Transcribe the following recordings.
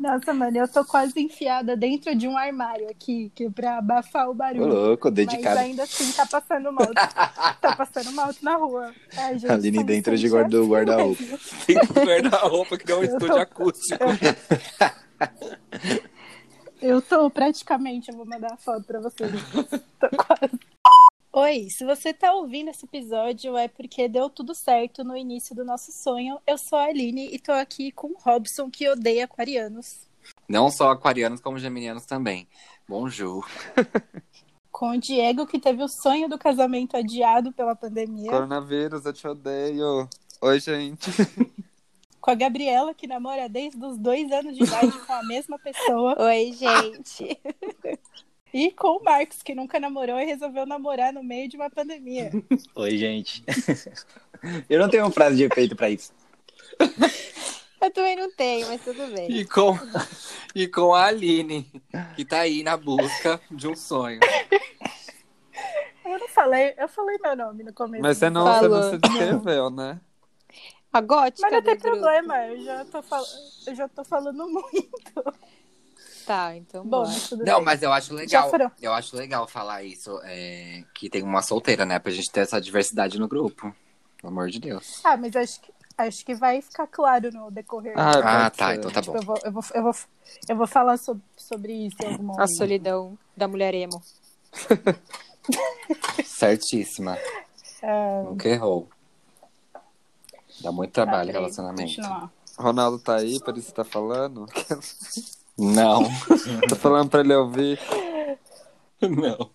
Nossa, mano, eu tô quase enfiada dentro de um armário aqui, que é pra abafar o Ô, barulho. louco, Mas dedicado. ainda assim tá passando mal. tá passando mal na rua. Ai, gente, Aline dentro de guarda- assim guarda-roupa. Tem um guarda-roupa que deu um Eu estúdio tô- acústico. Eu tô praticamente, eu vou mandar a foto pra vocês. tô quase. Oi, se você tá ouvindo esse episódio é porque deu tudo certo no início do nosso sonho. Eu sou a Aline e tô aqui com o Robson, que odeia aquarianos. Não só aquarianos, como geminianos também. Bonjour. Com o Diego, que teve o sonho do casamento adiado pela pandemia. Coronavírus, eu te odeio. Oi, gente. Com a Gabriela, que namora desde os dois anos de idade com a mesma pessoa. Oi, gente. E com o Marcos, que nunca namorou e resolveu namorar no meio de uma pandemia. Oi, gente. Eu não tenho uma frase de efeito pra isso. Eu também não tenho, mas tudo bem. E com, e com a Aline, que tá aí na busca de um sonho. Eu não falei, eu falei meu nome no começo. Mas você não, você Falou. não se descreveu, né? A gótica Mas não tem problema, eu já tô, fal... eu já tô falando muito. Tá, então Bom, bora. mas tudo Não, bem. mas eu acho legal. Eu acho legal falar isso. é, que tem uma solteira, né? Pra gente ter essa diversidade no grupo. Pelo amor de Deus. Ah, mas acho que, acho que vai ficar claro no decorrer. Ah, Ah, tá. Então tá Tipo, bom. eu, vou, eu, vou, eu, vou, eu vou falar sobre, sobre isso em algum A momento. solidão da mulher emo. Certíssima. É, Nunca errou. Dá muito trabalho peraí, relacionamento. continuar. Ronaldo tá aí, por isso tá falando. Não. Tô falando pra ele ouvir. Não.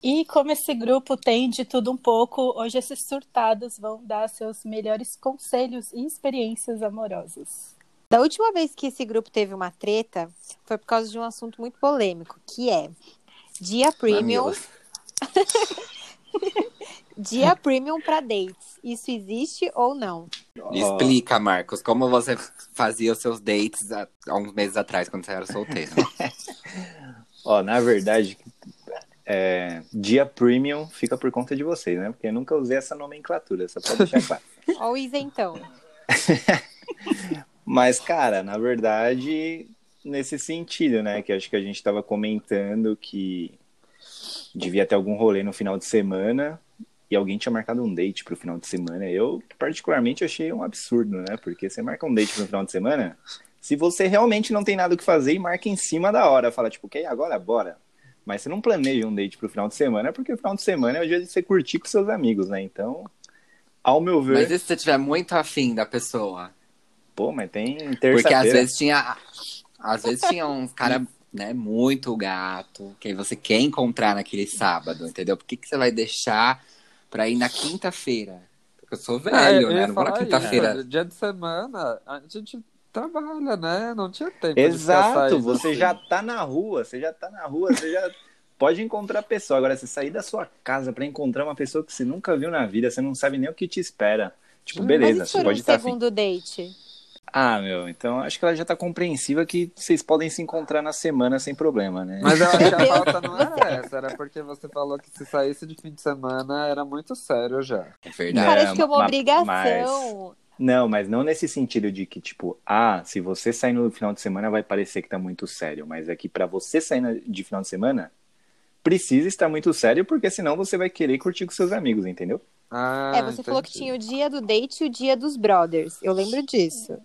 E como esse grupo tem de tudo um pouco, hoje esses surtados vão dar seus melhores conselhos e experiências amorosas. Da última vez que esse grupo teve uma treta, foi por causa de um assunto muito polêmico, que é dia premium. dia premium para dates. Isso existe ou não? Explica, Marcos, como você fazia os seus dates há, há uns meses atrás, quando você era solteiro. Ó, na verdade, é, dia premium fica por conta de vocês, né? Porque eu nunca usei essa nomenclatura, só pra deixar claro. Ou isentão? Mas, cara, na verdade, nesse sentido, né? Que acho que a gente tava comentando que devia ter algum rolê no final de semana e alguém tinha marcado um date pro final de semana. Eu, particularmente, achei um absurdo, né? Porque você marca um date pro final de semana, se você realmente não tem nada o que fazer e marca em cima da hora, fala tipo, ok, agora bora. Mas você não planeja um date pro final de semana, porque o final de semana é o dia de você curtir com seus amigos, né? Então, ao meu ver, Mas e se você tiver muito afim da pessoa? pô, mas tem Porque às terça-feira. vezes tinha. Às vezes tinha uns cara, né, muito gato, que você quer encontrar naquele sábado, entendeu? Por que, que você vai deixar pra ir na quinta-feira? Porque eu sou velho, Ah, eu né? Não vou na quinta-feira. isso. Dia de semana, a gente trabalha, né? Não tinha tempo de Exato, saindo você assim. já tá na rua, você já tá na rua, você já pode encontrar a pessoa. Agora, você sair da sua casa pra encontrar uma pessoa que você nunca viu na vida, você não sabe nem o que te espera. Tipo, Hum, beleza, você pode um estar afim. segundo date? Ah, meu, então acho que ela já tá compreensiva que vocês podem se encontrar na semana sem problema, né? Mas eu acho que a pauta não era essa, era porque você falou que se saísse de fim de semana era muito sério já. É verdade. Parece que é uma ma- obrigação. Não, mas não nesse sentido de que, tipo, ah, se você sair no final de semana vai parecer que tá muito sério. Mas é que pra você sair de final de semana, precisa estar muito sério, porque senão você vai querer curtir com seus amigos, entendeu? Ah, é, você falou que entendi. tinha o dia do date e o dia dos brothers. Eu lembro disso.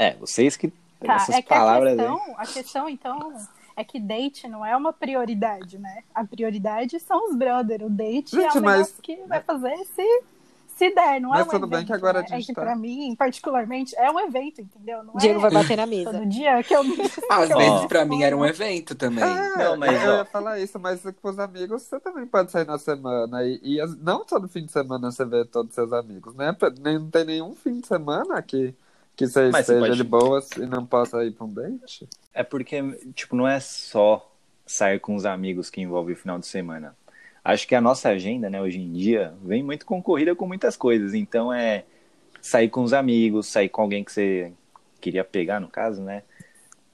É, vocês que. Tá, essas é que a palavras aí. questão, a questão, então, é que date não é uma prioridade, né? A prioridade são os brothers. O date é Gente, um mas- negócio que vai fazer se, se der, não é Mas um tudo bem evento, que agora né? a É gente que tá- pra mim, particularmente, é um evento, entendeu? Não Diego é vai bater na mesa. todo dia que eu... Às que eu vezes Ó. pra mim era um evento também. É, Não, mas, eu ó. ia falar isso, mas com os amigos você também pode sair na semana. E, e não todo fim de semana você vê todos seus amigos, né? Não tem nenhum fim de semana que, que você Mas você esteja pode- de boas e não possa ir pra um date. É porque, tipo, não é só sair com os amigos que envolve o final de semana. Acho que a nossa agenda, né, hoje em dia, vem muito concorrida com muitas coisas. Então é sair com os amigos, sair com alguém que você queria pegar, no caso, né?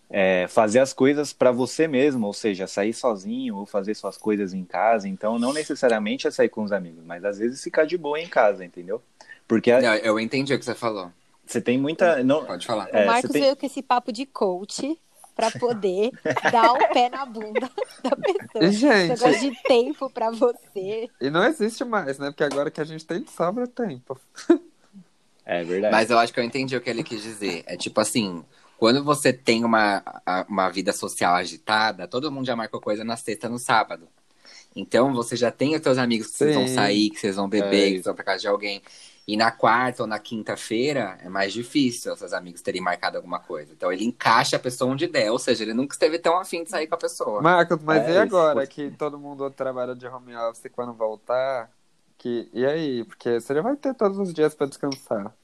é, fazer as coisas para você mesmo, ou seja, sair sozinho ou fazer suas coisas em casa. Então, não necessariamente é sair com os amigos, mas às vezes ficar de boa em casa, entendeu? Porque a- Não, eu entendi o que você falou. Você tem muita. Não, Pode falar. É, o Marcos você tem- veio com esse papo de coach pra poder dar o pé na bunda da pessoa. Esse gente, negócio de tempo pra você. e não existe mais, né? Porque agora que a gente tem, sobra tempo. é verdade. Mas eu acho que eu entendi o que ele quis dizer. É tipo assim, quando você tem uma, uma vida social agitada, todo mundo já marcou coisa na sexta, no sábado. Então você já tem os seus amigos que vocês vão sair, que vocês vão beber, É que vocês vão pra casa de alguém. E na quarta ou na quinta-feira é mais difícil seus amigos terem marcado alguma coisa. Então ele encaixa a pessoa onde der, ou seja, ele nunca esteve tão afim de sair com a pessoa. Marcos, mas É, e isso, agora pode- que todo mundo trabalha de home office quando voltar? Que... E aí? Porque você já vai ter todos os dias pra descansar.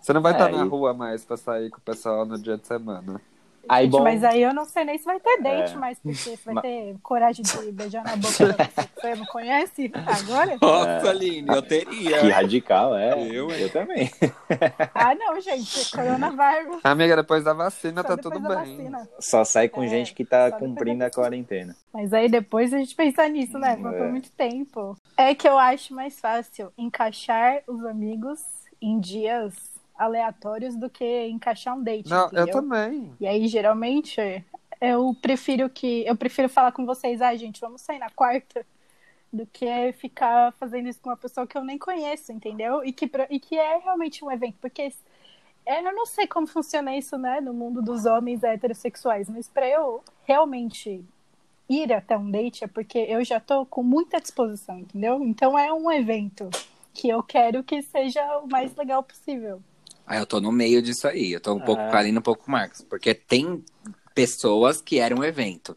Você não vai É, estar na e- rua mais pra sair com o pessoal no dia de semana. Aí, Gente, bom, Mas aí eu não sei nem se vai ter date É. mais, porque você vai Ma- ter coragem de beijar na boca da pessoa que você não conhece agora? Nossa, Aline, eu teria. que radical, é. Eu, eu também. Ah, não, gente, coronavírus. Amiga, depois da vacina Só tá tudo bem. vacina. Só sai com É, gente que tá cumprindo a quarentena. Mas aí depois a gente pensa nisso, né? Faltou É. muito tempo. É que eu acho mais fácil encaixar os amigos em dias aleatórios do que encaixar um date. Não, entendeu? eu também. E aí, geralmente, eu prefiro que. Eu prefiro falar com vocês, ah, gente, vamos sair na quarta, do que ficar fazendo isso com uma pessoa que eu nem conheço, entendeu? E que, e que é realmente um evento. Porque é, eu não sei como funciona isso, né, no mundo dos homens heterossexuais, mas pra eu realmente ir até um date é porque eu já tô com muita disposição, entendeu? Então é um evento que eu quero que seja o mais legal possível. Ah, eu tô no meio disso aí. Eu tô um pouco Ah. com a Aline, um pouco com o Marcos. Porque tem pessoas que eram um evento.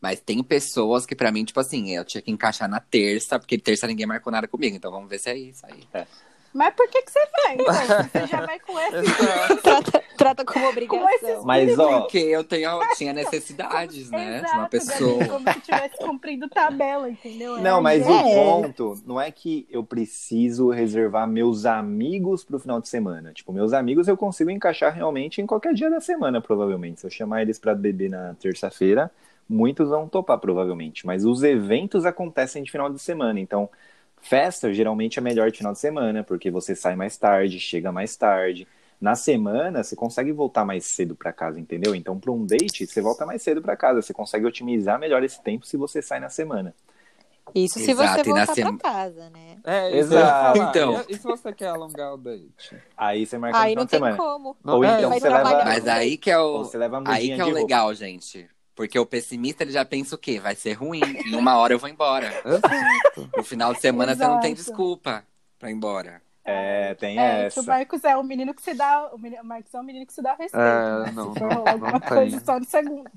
Mas tem pessoas que, pra mim, tipo assim, eu tinha que encaixar na terça, porque terça ninguém marcou nada comigo. Então vamos ver se é isso aí. Mas por que, que você vai, então? Você já vai com esse Exato. Trata, trata como Com obrigação. esses- Mas, ó, Porque eu tenho, tinha necessidades, né? Exato, Uma pessoa. Como se tivesse cumprido tabela, entendeu? Não, mas o É. ponto não é que eu preciso reservar meus amigos pro final de semana. Tipo, meus amigos eu consigo encaixar realmente em qualquer dia da semana, provavelmente. Se eu chamar eles pra beber na terça-feira, muitos vão topar, provavelmente. Mas os eventos acontecem de final de semana. Então, festa geralmente é melhor de final de semana, porque você sai mais tarde, chega mais tarde. Na semana, você consegue voltar mais cedo pra casa, entendeu? Então, para um date, você volta mais cedo pra casa. Você consegue otimizar melhor esse tempo se você sai na semana. Isso se Exato, você voltar sema- pra casa, né? É, isso Exato. Então. E, e se você quer alongar o date? Aí você marca Aí no não final tem de semana. como. Não, Ou é, então você leva. Mas aí que é o. você leva uma Aí que é o de roupa. legal, gente. Porque o pessimista ele já pensa o quê? Vai ser ruim. Em uma hora eu vou embora. Exato. No final de semana você não tem Exato. desculpa pra ir embora. É, tem É, que o essa. Marcos é o menino que se dá. O, menino, o Marcos é um menino que se dá respeito. É, né? não, se for não, alguma não coisa tem. só no segundo.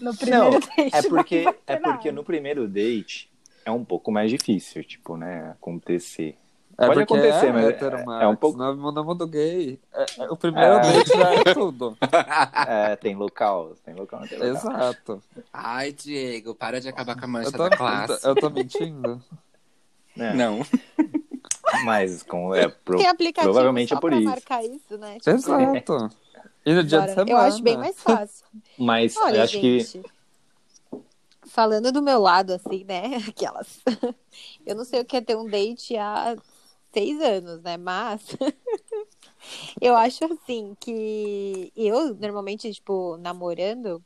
No primeiro Não, date. É porque, é porque nada. no primeiro date é um pouco mais difícil, tipo, né, acontecer. É Pode acontecer, é mas hétero, é- é um pouco- No no mundo gay, é- é- o primeiro É. date já é tudo. É, tem local, tem local, tem local. Exato. Ai, Diego, para de acabar com a mancha Eu tô, da classe. eu tô mentindo? É, Não. Mas com, é, pro- Tem aplicativo provavelmente é por pra isso. marcar isso, né? Tipo, Exato. E no dia de bora. semana. Eu acho bem mais fácil. Mas Olha, eu acho que gente. Falando do meu lado, assim, né? Aquelas. Eu não sei o que é ter um date há seis anos, né? Mas. eu acho assim que eu, normalmente, tipo, namorando,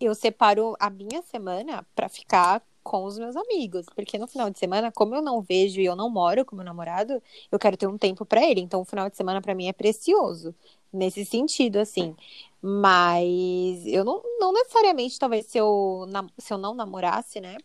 eu separo a minha semana pra ficar com os meus amigos. Porque no final de semana, como eu não vejo e eu não moro com meu namorado, eu quero ter um tempo pra ele. Então, o final de semana pra mim é precioso. Nesse sentido, assim. Mas eu não, não necessariamente, talvez, se eu, se eu não namorasse, né?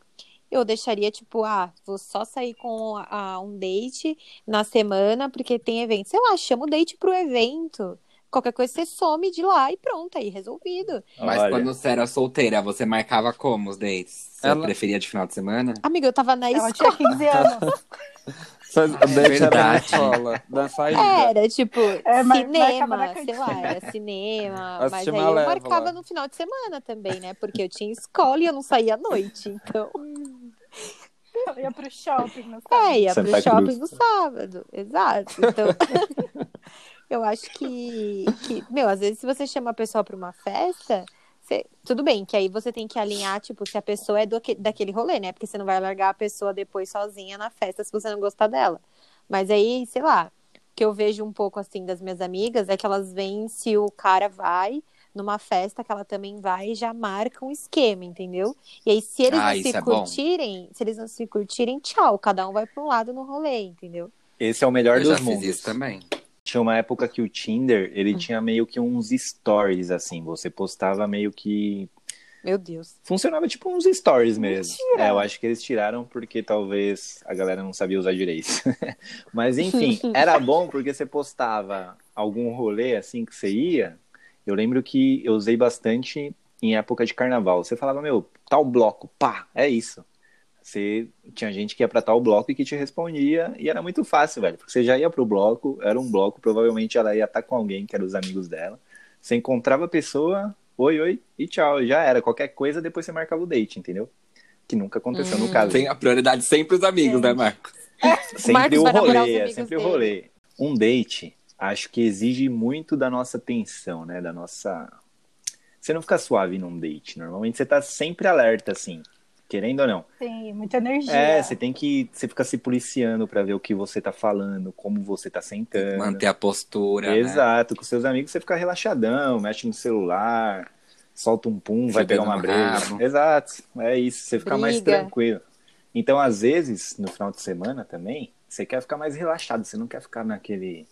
Eu deixaria, tipo, ah, vou só sair com a- um date na semana porque tem evento. Sei lá, chama o date pro evento. Qualquer coisa você some de lá e pronto, aí resolvido. Mas Olha. quando você era solteira, você marcava como os dates? Você Ela- preferia de final de semana? Amiga, eu tava na Ela escola. tinha 15 anos. Só- date era na escola, da saída. Era, tipo, É, mas cinema, na sei lá, era cinema. mas aí eu marcava no final de semana também, né? Porque eu tinha escola e eu não saía à noite. Então, Eu ia pro shopping, não sabe? é, ia Santa pro shopping Cruz. no sábado. Exato. Então, Eu acho que, que, meu, às vezes se você chama a pessoa pra uma festa, você- tudo bem, que aí você tem que alinhar, tipo, se a pessoa é do, aque- daquele rolê, né? Porque você não vai largar a pessoa depois sozinha na festa se você não gostar dela. Mas aí, sei lá, o que eu vejo um pouco assim das minhas amigas é que elas veem se o cara vai numa festa que ela também vai e já marca um esquema, entendeu? E aí, se eles Ah, não se é bom. curtirem, se eles não se curtirem, tchau, cada um vai pra um lado no rolê, entendeu? Esse é o melhor Eu já dos fiz mundos. isso também. Tinha uma época que o Tinder, Hum. ele tinha meio que uns stories, assim. Você postava meio que. Meu Deus. Funcionava tipo uns stories mesmo. É, eu acho que eles tiraram porque talvez a galera não sabia usar direito. Mas enfim, era bom porque você postava algum rolê assim que você ia. Eu lembro que eu usei bastante em época de carnaval. Você falava, meu, tal bloco, pá, é isso. Você tinha gente que ia pra tal bloco e que te respondia, e era muito fácil, velho. Porque você já ia pro bloco, era um bloco, provavelmente ela ia estar com alguém que era os amigos dela. Você encontrava a pessoa, oi, oi, e tchau, já era. Qualquer coisa, depois você marcava o date, entendeu? Que nunca aconteceu no caso. Tem a prioridade sempre os amigos, né, Marcos? Sempre Marcos o rolê, é sempre o dele. rolê. Um date, acho que exige muito da nossa atenção, né? Da nossa. Você não fica suave num date. Normalmente você tá sempre alerta, assim. Querendo ou não. Tem muita energia. É, você tem que. Você fica se policiando pra ver o que você tá falando, como você tá sentando. Manter a postura. né? Exato. Com seus amigos você fica relaxadão, mexe no celular, solta um pum, vai pegar uma rabo. Exato. É isso. Você fica mais Briga. tranquilo. Então, às vezes, no final de semana também, você quer ficar mais relaxado, você não quer ficar naquele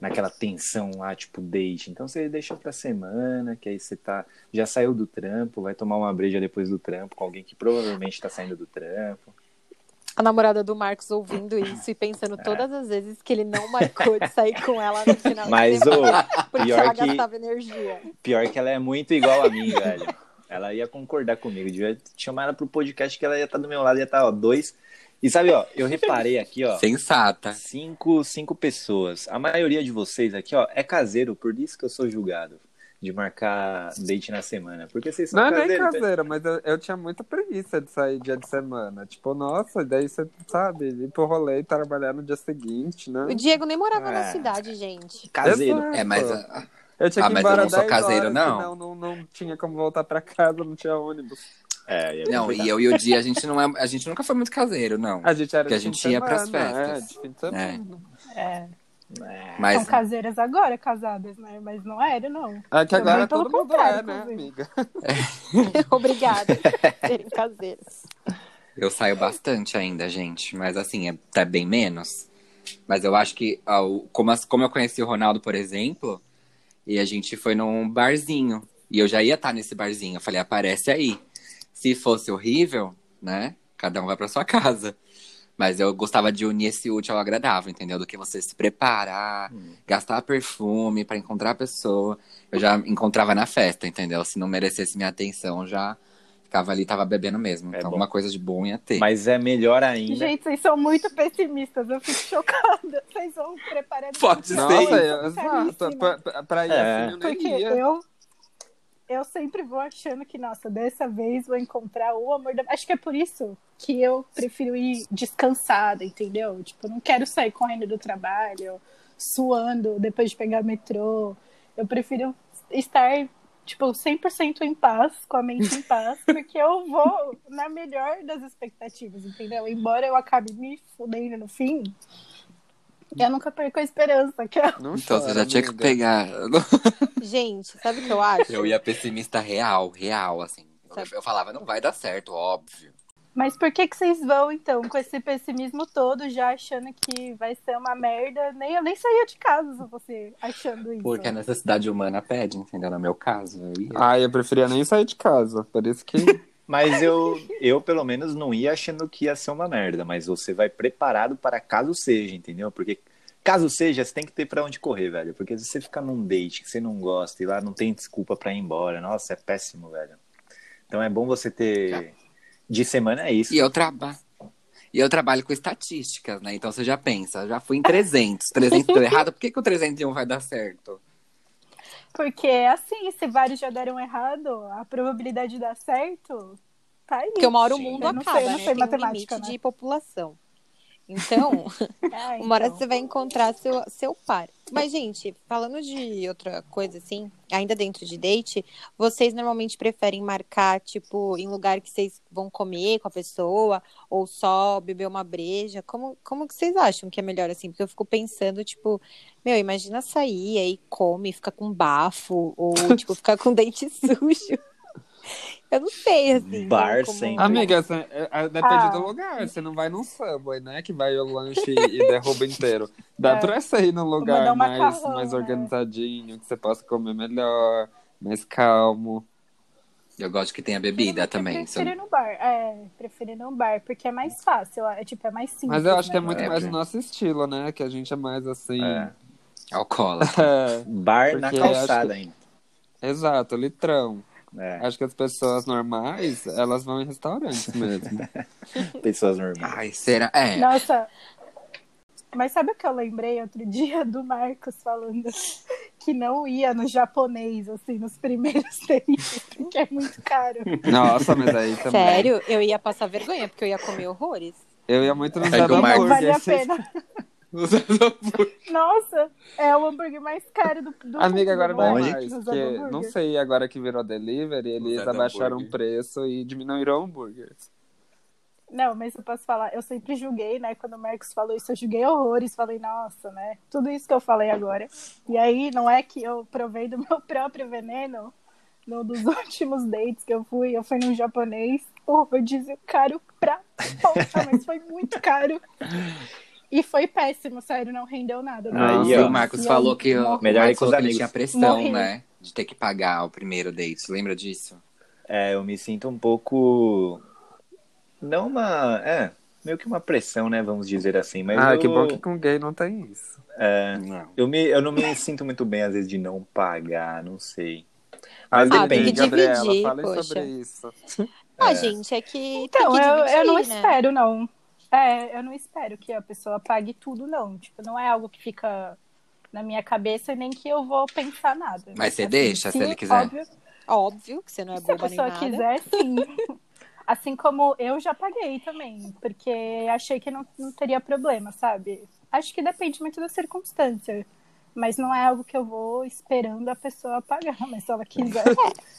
naquela tensão lá, tipo date. Então você deixa pra semana, que aí você tá já saiu do trampo, vai tomar uma breja depois do trampo com alguém que provavelmente tá saindo do trampo. A namorada do Marcos ouvindo isso e pensando todas as vezes que ele não marcou de sair com ela no final Mas semana, ô, porque pior ela que- gastava energia. Pior que ela é muito igual a mim, velho. Ela ia concordar comigo. Devia chamar ela pro podcast que ela ia estar do meu lado, ia estar, ó, dois. E sabe, ó, eu reparei aqui, ó. Sensata. Cinco, cinco pessoas. A maioria de vocês aqui, ó, é caseiro, por isso que eu sou julgado de marcar date na semana. Porque vocês são Não é nem caseira, mas eu, eu tinha muita preguiça de sair dia de semana. Tipo, nossa, daí você, sabe, ir pro rolê e trabalhar no dia seguinte, né? O Diego nem morava na Ah. cidade, gente. Caseiro. Exato. É, mas ah, Eu tinha Ah, que ir mas eu não sou 10 caseiro, horas, não. senão não, não tinha como voltar pra casa, não tinha ônibus. É, ia não, e eu e o Dia, a gente não é, a gente nunca foi muito caseiro, não. A gente era Porque a gente de ia pras semana, festas. É, de fim de semana. É. É. Mas São caseiras agora, casadas, né? Mas não era, não. É, que agora todo mundo é, né, amiga? Obrigada por serem caseiros. eu saio bastante ainda, gente. Mas assim, é, tá bem menos. Mas eu acho que, ah, o- como, as- como eu conheci o Ronaldo, por exemplo, e a gente foi num barzinho. E eu já ia estar nesse barzinho. Eu falei, aparece aí. Se fosse horrível, né? Cada um vai pra sua casa. Mas eu gostava de unir esse útil ao agradável, entendeu? Do que você se preparar, Hum. gastar perfume pra encontrar a pessoa. Eu já encontrava na festa, entendeu? Se não merecesse minha atenção, já ficava ali, tava bebendo mesmo. É então, bom. alguma coisa de bom ia ter. Mas é melhor ainda. Gente, vocês são muito pessimistas. Eu fico chocada. Vocês vão preparando. Pode ser. Nossa, exato. Pra, pra- pra ir É. assim, eu nem Porque ia. eu, eu sempre vou achando que, nossa, dessa vez vou encontrar o amor da. Acho que é por isso que eu prefiro ir descansada, entendeu? Tipo, não quero sair correndo do trabalho, suando depois de pegar metrô. Eu prefiro estar, tipo, 100% em paz, com a mente em paz, porque eu vou na melhor das expectativas, entendeu? Embora eu acabe me fudendo no fim. Eu nunca perco a esperança, que é Não Então você já tinha que pegar. Gente, sabe o que eu acho? Eu ia pessimista real, real, assim. Eu, eu falava, não vai dar certo, óbvio. Mas por que, que vocês vão, então, com esse pessimismo todo, já achando que vai ser uma merda? Nem, eu nem saía de casa se você achando isso. Porque a necessidade humana pede, entendeu? No meu caso, eu ia. Ah, eu preferia nem sair de casa. Por isso que. Mas eu, eu, pelo menos, não ia achando que ia ser uma merda. Mas você vai preparado para caso seja, entendeu? Porque caso seja, você tem que ter pra onde correr, velho. Porque se você ficar num date que você não gosta e lá não tem desculpa pra ir embora, nossa, é péssimo, velho. Então é bom você ter. De semana é isso. E eu trabalho. E eu trabalho com estatísticas, né? Então você já pensa, já fui em 300. 300 deu errado, por que, que o 301 vai dar certo? Porque, assim, se vários já deram errado, a probabilidade de dar certo tá aí. Porque uma hora o mundo eu acaba, sei, né? sei Tem um limite né? de população. Então, Ah, uma hora então. você vai encontrar seu, seu par. Mas, gente, falando de outra coisa, assim, ainda dentro de date, vocês normalmente preferem marcar, tipo, em lugar que vocês vão comer com a pessoa, ou só beber uma breja? Como, como que vocês acham que é melhor, assim? Porque eu fico pensando, tipo, meu, imagina sair, aí come, fica com bafo, ou, tipo, ficar com dente sujo. Eu não sei, assim. Bar como- sempre. Amiga, você- é, é, depende Ah. do lugar. Você não vai num Subway, né? Que vai o lanche e derruba inteiro. Dá É. pra você ir num lugar um mais, macarrão, mais né? organizadinho, que você possa comer melhor, mais calmo. Eu gosto que tenha bebida Eu também. Prefiro ir no bar. É, prefiro ir no bar, porque é mais fácil. É, tipo, é mais simples. Mas eu acho que é né? muito É, mais o porque- nosso estilo, né? Que a gente é mais assim. É. Alcola. É, Bar na Porque acho calçada que- ainda. exato, litrão. É, Acho que as pessoas normais, elas vão em restaurantes mesmo. pessoas normais. Ai, será? É. Nossa. Mas sabe o que eu lembrei outro dia do Marcos falando que não ia no japonês, assim, nos primeiros dates, porque é muito caro. Nossa, mas aí também. Sério, eu ia passar vergonha, porque eu ia comer horrores. Eu ia muito no É Zé do Marcos- Não vale a pena. Nossa, é o hambúrguer mais caro do, do Amiga, mundo, agora não não é? mais. No Zé Que, do não sei, agora que virou delivery, eles Zé abaixaram o preço e diminuíram o hambúrguer. Não, mas eu posso falar, eu sempre julguei, né? Quando o Marcos falou isso, eu julguei horrores. Falei, nossa, né? Tudo isso que eu falei agora. E aí, não é que eu provei do meu próprio veneno num dos últimos dates que eu fui. Eu fui num japonês, o rodízio caro pra porra, mas foi muito caro. E foi péssimo, sério, não rendeu nada. Aí, ó. o Marcos E eu falou que, o. Melhor Marcos falou que tinha pressão, Morri. né? De ter que pagar o primeiro date. Lembra disso? É, eu me sinto um pouco. Não uma. É, meio que uma pressão, né? Vamos dizer assim. Mas ah, eu, que bom que com gay não tem isso. é, Não. eu, me, eu não me sinto muito bem, às vezes, de não pagar, não sei. Mas Ah, tem depende. que Gabriela, dividir, fale poxa. sobre isso. Ah, É. gente, é que. Então, tem que eu, dividir, eu não né? espero, não. É, eu não espero que a pessoa pague tudo, não. Tipo, não é algo que fica na minha cabeça, nem que eu vou pensar nada. Mas você Assim, deixa, se ele quiser? Óbvio, Óbvio que você não é se a boba nem pessoa nada. quiser, sim. Assim como eu já paguei também, porque achei que não, não teria problema, sabe? Acho que depende muito da circunstância. Mas não é algo que eu vou esperando a pessoa pagar, mas se ela quiser.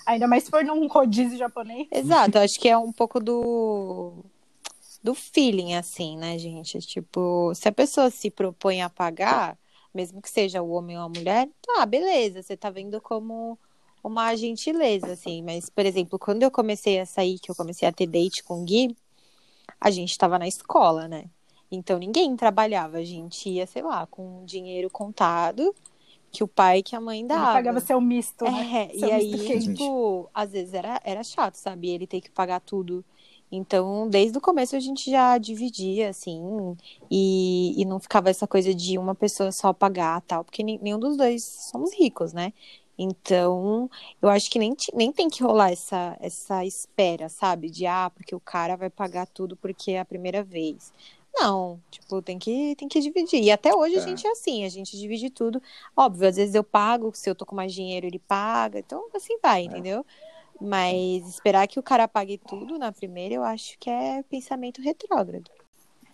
Ainda mais se for num rodízio japonês. Exato, acho que é um pouco do do feeling, assim, né, gente? Tipo, se a pessoa se propõe a pagar, mesmo que seja o homem ou a mulher, tá, beleza, você tá vendo como uma gentileza, assim. Mas, por exemplo, quando eu comecei a sair, que eu comecei a ter date com o Gui, a gente tava na escola, né? Então ninguém trabalhava, a gente ia, sei lá, com dinheiro contado que o pai e que a mãe Ele dava. pagava seu misto, né? É, Seu e aí, tipo, às vezes era, era chato, sabe? Ele ter que pagar tudo. Então, desde o começo a gente já dividia, assim, e, e não ficava essa coisa de uma pessoa só pagar tal, porque nenhum dos dois somos ricos, né? Então, eu acho que nem, nem tem que rolar essa, essa espera, sabe? De, ah, porque o cara vai pagar tudo porque é a primeira vez. Não, tipo, tem que, tem que dividir. E até hoje a Tá. gente é assim, a gente divide tudo. Óbvio, às vezes eu pago, se eu tô com mais dinheiro, ele paga. Então, assim vai, entendeu? Mas esperar que o cara pague tudo na primeira, eu acho que é pensamento retrógrado.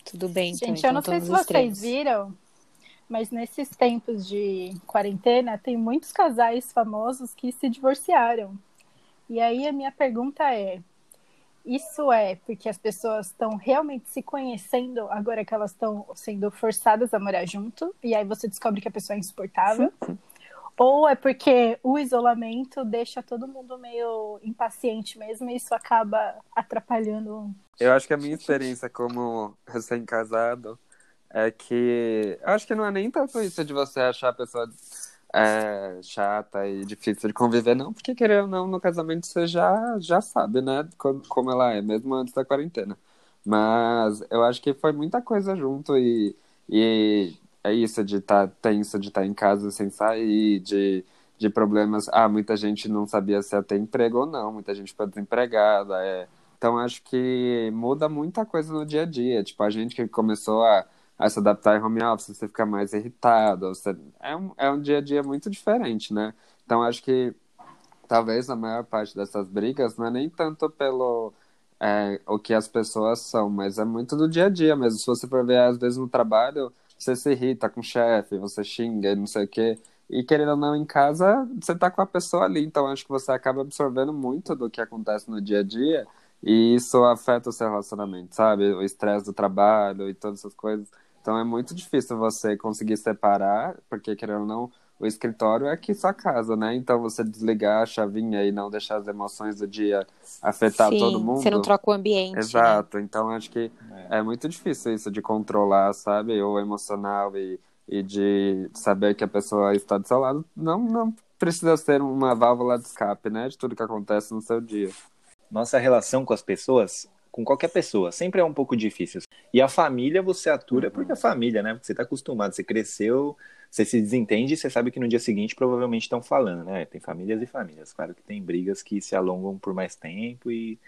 Tudo bem, então, Gente, eu não sei se vocês viram, mas nesses tempos de quarentena, tem muitos casais famosos que se divorciaram. E aí a minha pergunta é: isso é porque as pessoas estão realmente se conhecendo agora que elas estão sendo forçadas a morar junto? E aí você descobre que a pessoa é insuportável? Ou é porque o isolamento deixa todo mundo meio impaciente mesmo e isso acaba atrapalhando Eu acho que a minha experiência como recém-casado é que. Eu acho que não é nem tanto isso de você achar a pessoa é, chata e difícil de conviver, não, porque querendo ou não, no casamento você já, já sabe, né? Como, como ela é, mesmo antes da quarentena. Mas eu acho que foi muita coisa junto e, e é isso de estar tenso, de estar em casa sem sair, de, de problemas. Ah, muita gente não sabia se ia ter emprego ou não, muita gente foi desempregada. É. Então acho que muda muita coisa no dia a dia. Tipo, a gente que começou a, a se adaptar em home office, você fica mais irritado. Você... É, um, é um dia a dia muito diferente, né? Então acho que talvez a maior parte dessas brigas não é nem tanto pelo é, o que as pessoas são, mas é muito do dia a dia mesmo. Se você for ver, às vezes no trabalho, você se irrita com o chefe, você xinga, não sei o quê. E querendo ou não, em casa, você tá com a pessoa ali. Então, acho que você acaba absorvendo muito do que acontece no dia a dia. E isso afeta o seu relacionamento, sabe? O estresse do trabalho e todas essas coisas. Então, é muito difícil você conseguir separar, porque querendo ou não, o escritório é aqui sua casa, né? Então, você desligar a chavinha e não deixar as emoções do dia afetar Sim, todo mundo. Você não troca o ambiente. né? Exato, então acho que é. muito difícil isso de controlar, sabe? O emocional e, e de saber que a pessoa está do seu lado. Não, não precisa ser uma válvula de escape, né? De tudo que acontece no seu dia. Nossa relação com as pessoas, com qualquer pessoa, sempre é um pouco difícil. E a família você atura porque é família, né? Porque você está acostumado, você cresceu, você se desentende e você sabe que no dia seguinte provavelmente estão falando, né? Tem famílias e famílias. Claro que tem brigas que se alongam por mais tempo e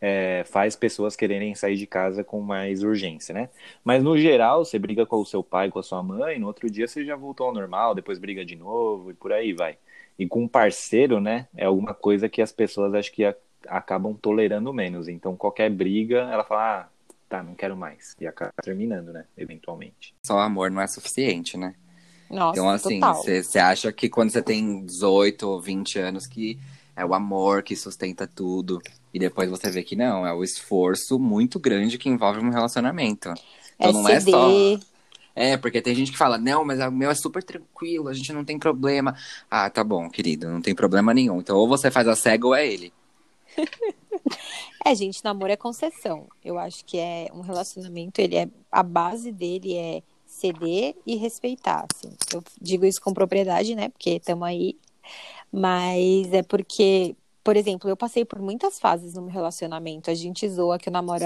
é, faz pessoas quererem sair de casa com mais urgência, né? Mas no geral, você briga com o seu pai, com a sua mãe, no outro dia você já voltou ao normal, depois briga de novo e por aí vai. E com um parceiro, né? É alguma coisa que as pessoas acho que a, acabam tolerando menos. Então qualquer briga, ela fala, ah, tá, não quero mais. E acaba terminando, né? Eventualmente. Só amor não é suficiente, né? Nossa, Então, assim, você acha que quando você tem 18 ou 20 anos que é o amor que sustenta tudo. E depois você vê que não, é o esforço muito grande que envolve um relacionamento. Então É não é CD. só. É, porque tem gente que fala, não, mas o meu é super tranquilo, a gente não tem problema. Ah, tá bom, querido, não tem problema nenhum. Então ou você faz a cega ou é ele. É, gente, namoro é concessão. Eu acho que é um relacionamento, ele é a base dele é ceder e respeitar, assim. Eu digo isso com propriedade, né? Porque estamos aí. Mas é porque, por exemplo, eu passei por muitas fases no meu relacionamento. A gente zoa que eu namoro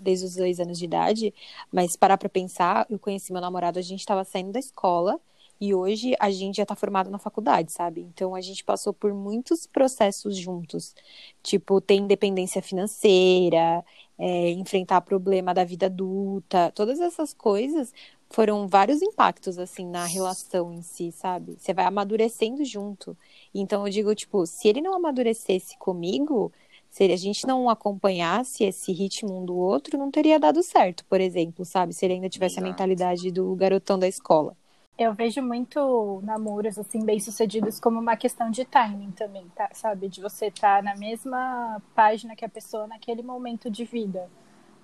desde os dois anos de idade, mas parar pra pensar, eu conheci meu namorado, a gente tava saindo da escola e hoje a gente já tá formado na faculdade, sabe? Então a gente passou por muitos processos juntos. Tipo, ter independência financeira, é, enfrentar problema da vida adulta, todas essas coisas foram vários impactos, assim, na relação em si, sabe? Você vai amadurecendo junto. Então eu digo, tipo, se ele não amadurecesse comigo, se a gente não acompanhasse esse ritmo um do outro, não teria dado certo, por exemplo, sabe? Se ele ainda tivesse a Exato. mentalidade do garotão da escola. Eu vejo muito namoros, assim, bem-sucedidos como uma questão de timing também, tá? Sabe? De você estar na mesma página que a pessoa naquele momento de vida.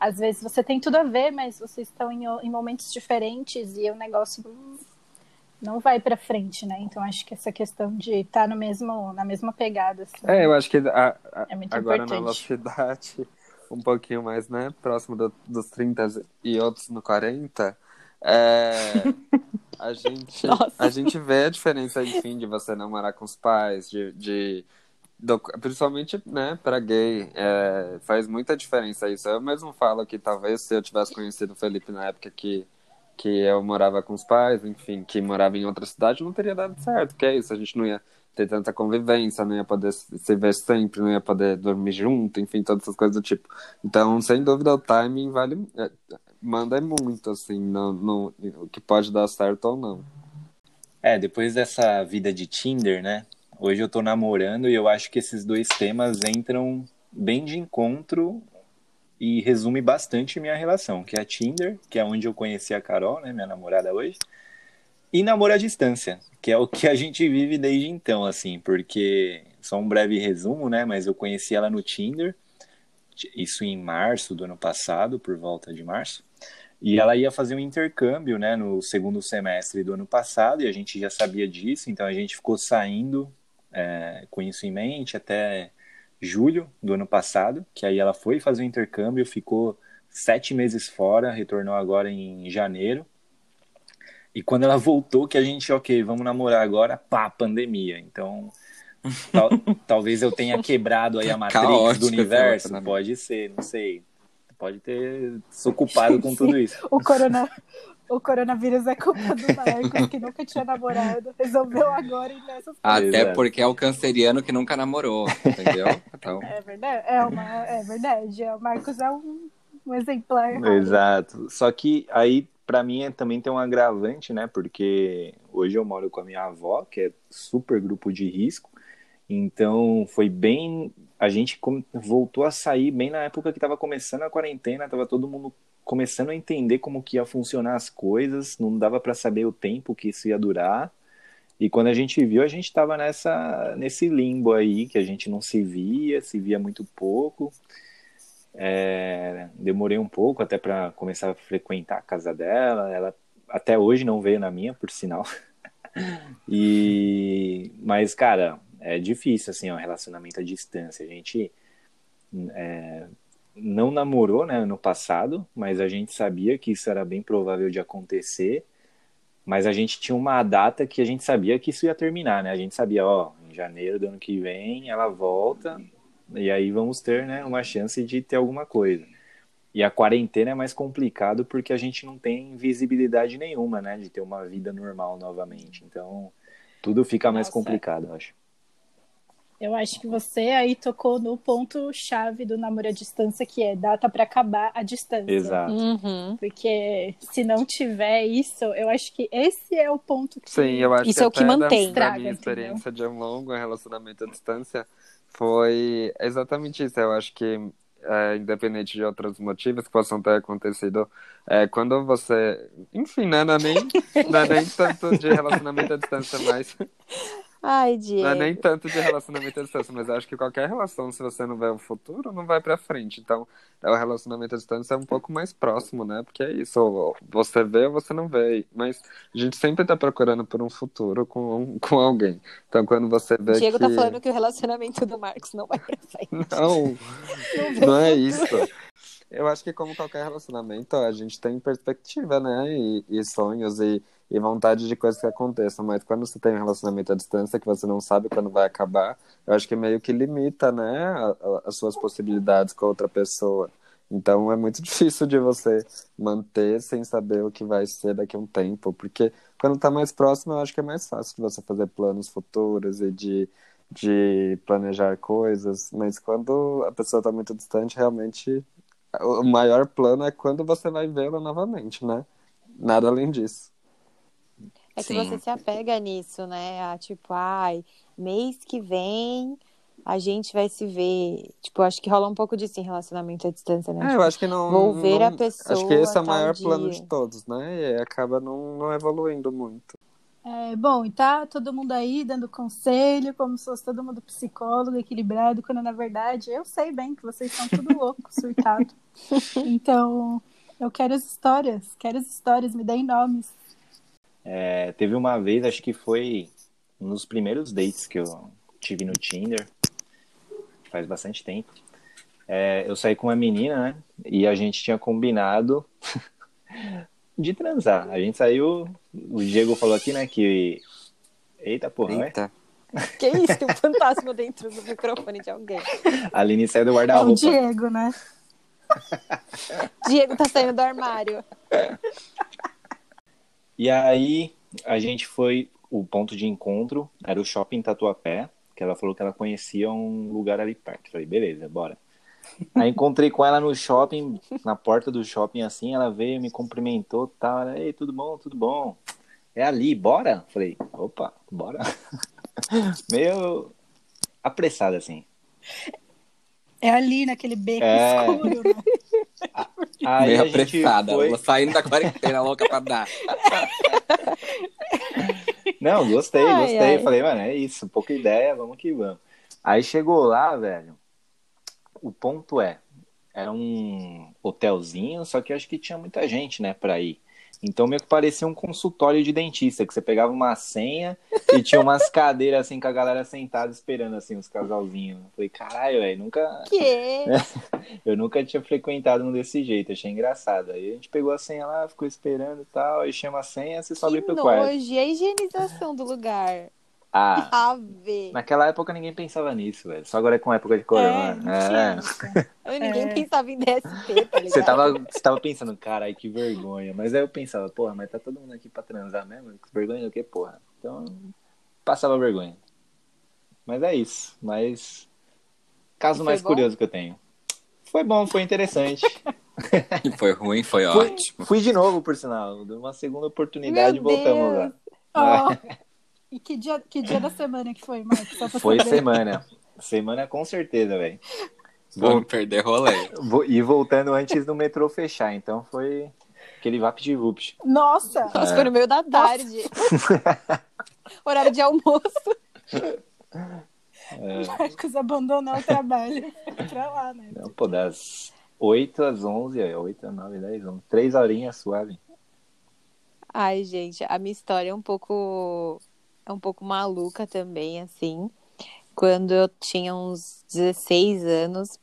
Às vezes você tem tudo a ver, mas vocês estão em, em momentos diferentes e o negócio não, vai pra frente, né? Então acho que essa questão de estar no mesmo, na mesma pegada, assim, É, eu acho que a- a- é muito agora na importante. nossa idade, um pouquinho mais, né? Próximo do- dos 30 e outros no 40, é, a, gente, Nossa. a gente vê a diferença, enfim, de você namorar com os pais, de. de do- principalmente, né, pra gay, é, faz muita diferença isso. Eu mesmo falo que talvez se eu tivesse conhecido o Felipe na época que, que eu morava com os pais, enfim, que morava em outra cidade, não teria dado certo, porque é isso, a gente não ia ter tanta convivência, não ia poder se ver sempre, não ia poder dormir junto, enfim, todas essas coisas do tipo. Então, sem dúvida, o timing vale, é, manda muito, assim, no, o que pode dar certo ou não. É, depois dessa vida de Tinder, né? Hoje eu tô namorando e eu acho que esses dois temas entram bem de encontro e resume bastante minha relação, que é a Tinder, que é onde eu conheci a Carol, né, minha namorada hoje, e namoro à distância, que é o que a gente vive desde então, assim, porque só um breve resumo, né, mas eu conheci ela no Tinder, isso em março do ano passado, por volta de março. E ela ia fazer um intercâmbio, né, no segundo semestre do ano passado, e a gente já sabia disso, então a gente ficou saindo é, com isso em mente até julho do ano passado, que aí ela foi fazer o intercâmbio, ficou sete meses fora, retornou agora em janeiro. E quando ela voltou, que a gente, ok, vamos namorar agora, pá, pandemia. Então, tal- talvez eu tenha quebrado aí a matriz Caótico do universo, pode ser, não sei. Pode ter se ocupado com tudo isso. O, corona, o coronavírus é culpa do Marcos, que nunca tinha namorado. Resolveu agora e nessas Até Exato. porque é o canceriano que nunca namorou, entendeu? Então, É verdade, é, uma, é verdade. É, O Marcos é um, um exemplar. Exato. Só que aí, pra mim, é- também tem um agravante, né? Porque hoje eu moro com a minha avó, que é super grupo de risco. Então foi bem. A gente voltou a sair bem na época que estava começando a quarentena, tava todo mundo começando a entender como que ia funcionar as coisas, não dava para saber o tempo que isso ia durar. E quando a gente viu, a gente estava nessa nesse limbo aí que a gente não se via, se via muito pouco. É, demorei um pouco até para começar a frequentar a casa dela. Ela até hoje não veio na minha, por sinal. E mas cara, é difícil assim, ó, relacionamento à distância. A gente é, não namorou, né, no passado, mas a gente sabia que isso era bem provável de acontecer. Mas a gente tinha uma data que a gente sabia que isso ia terminar, né? A gente sabia, ó, em janeiro do ano que vem ela volta e aí vamos ter, né, uma chance de ter alguma coisa. E a quarentena é mais complicado porque a gente não tem visibilidade nenhuma, né, de ter uma vida normal novamente. Então, tudo fica mais Nossa. complicado, eu acho. Eu acho que você aí tocou no ponto chave do namoro à distância, que é data para acabar a distância. Exato. Uhum. Porque se não tiver isso, eu acho que esse é o ponto que Sim, eu acho Isso que é o que da- mantém. Da, minha entendeu? experiência de um longo relacionamento à distância foi exatamente isso. Eu acho que, é, independente de outros motivos que possam ter acontecido, é, quando você. Enfim, né? Não é nem, não é nem tanto de relacionamento à distância, mas. Ai, Não é nem Diego. tanto de relacionamento à distância, mas acho que qualquer relação, se você não vê o futuro, não vai pra frente. Então, o relacionamento à distância é um pouco mais próximo, né? Porque é isso, ou você vê ou você não vê. Mas a gente sempre tá procurando por um futuro com, com alguém. Então, quando você vê Diego que... tá falando que o relacionamento do Marcos não vai pra frente. Não, vê não é isso. Eu acho que como qualquer relacionamento, a gente tem perspectiva, né? E, e sonhos e, e vontade de coisas que aconteçam. Mas quando você tem um relacionamento à distância que você não sabe quando vai acabar, eu acho que meio que limita, né? a- a- as suas possibilidades com outra pessoa. Então é muito difícil de você manter sem saber o que vai ser daqui a um tempo. Porque quando tá mais próximo, eu acho que é mais fácil de você fazer planos futuros e de, de planejar coisas. Mas quando a pessoa tá muito distante, realmente o maior plano é quando você vai vê-la novamente, né? Nada além disso. É que Sim. você se apega nisso, né? A tipo, ai, mês que vem a gente vai se ver. Tipo, acho que rola um pouco disso em relacionamento à distância, né? É, eu acho que não. Vou ver não- a pessoa Acho que esse é o maior dia. plano de todos, né? E aí acaba não, não evoluindo muito. É, bom, e tá todo mundo aí dando conselho, como se fosse todo mundo psicólogo, equilibrado, quando na verdade eu sei bem que vocês são tudo louco, surtado. Então, eu quero as histórias, quero as histórias, me deem nomes. É, teve uma vez, acho que foi um dos primeiros dates que eu tive no Tinder, faz bastante tempo. É, eu saí com uma menina, né? E a gente tinha combinado de transar. A gente saiu, o Diego falou aqui, né, que. Eita porra, né? Eita. Que isso? Tem um fantasma dentro do microfone de alguém. A Aline saiu do É o guarda-roupa. Diego, né? Diego tá saindo do armário. E aí a gente foi, o ponto de encontro era o shopping Tatuapé, que ela falou que ela conhecia um lugar ali perto. Falei, beleza, bora. Aí encontrei com ela no shopping, na porta do shopping assim, ela veio, me cumprimentou, tal, ela, ei, tudo bom, tudo bom. É ali, bora? Falei, opa, bora. Meio apressada assim. É ali naquele beco É. escuro, né? Aí Meio apressada, foi- ela saindo da quarentena louca pra dar. Não, gostei, Ai, gostei. ai. Falei, mano, é isso, pouca ideia, vamos que vamos. Aí chegou lá, velho. O ponto é, era um hotelzinho, só que eu acho que tinha muita gente, né, pra ir. Então meio que parecia um consultório de dentista, que você pegava uma senha e tinha umas cadeiras assim com a galera sentada esperando assim os casalzinhos. Eu Falei, caralho, velho, nunca Que? eu nunca tinha frequentado um desse jeito, achei engraçado. Aí a gente pegou a senha lá, ficou esperando e tal, aí chama a senha, você sobe pro quarto. nojo. E a higienização do lugar? Ah, Ave. Naquela época ninguém pensava nisso, velho. Só agora é com a época de corona. não É. isso. Ninguém É. pensava em DST, tá ligado? Você tava, você tava pensando, carai, que vergonha. Mas aí eu pensava, porra, mas tá todo mundo aqui pra transar mesmo? Que vergonha do que, porra? Então, passava vergonha. Mas é isso. Mas, caso mais bom? curioso que eu tenho. Foi bom, foi interessante. Foi ruim, foi ótimo. fui de novo, por sinal. Deu uma segunda oportunidade e voltamos Deus. lá. Ó, E que dia, que dia da semana que foi, Marcos? Foi saber. semana. Semana com certeza, velho. Vamos perder rolê. E voltando antes do metrô fechar, então foi aquele vapt-vupt. Nossa! Nossa, foi no meio da tarde. Horário de almoço. É, Marcos abandonou o trabalho pra lá, né? não, pô, das 8 às 11, é, 8, 9, 10, 11. Três horinhas suave. Ai, gente, a minha história é um pouco é um pouco maluca também, assim. Quando eu tinha uns 16 anos,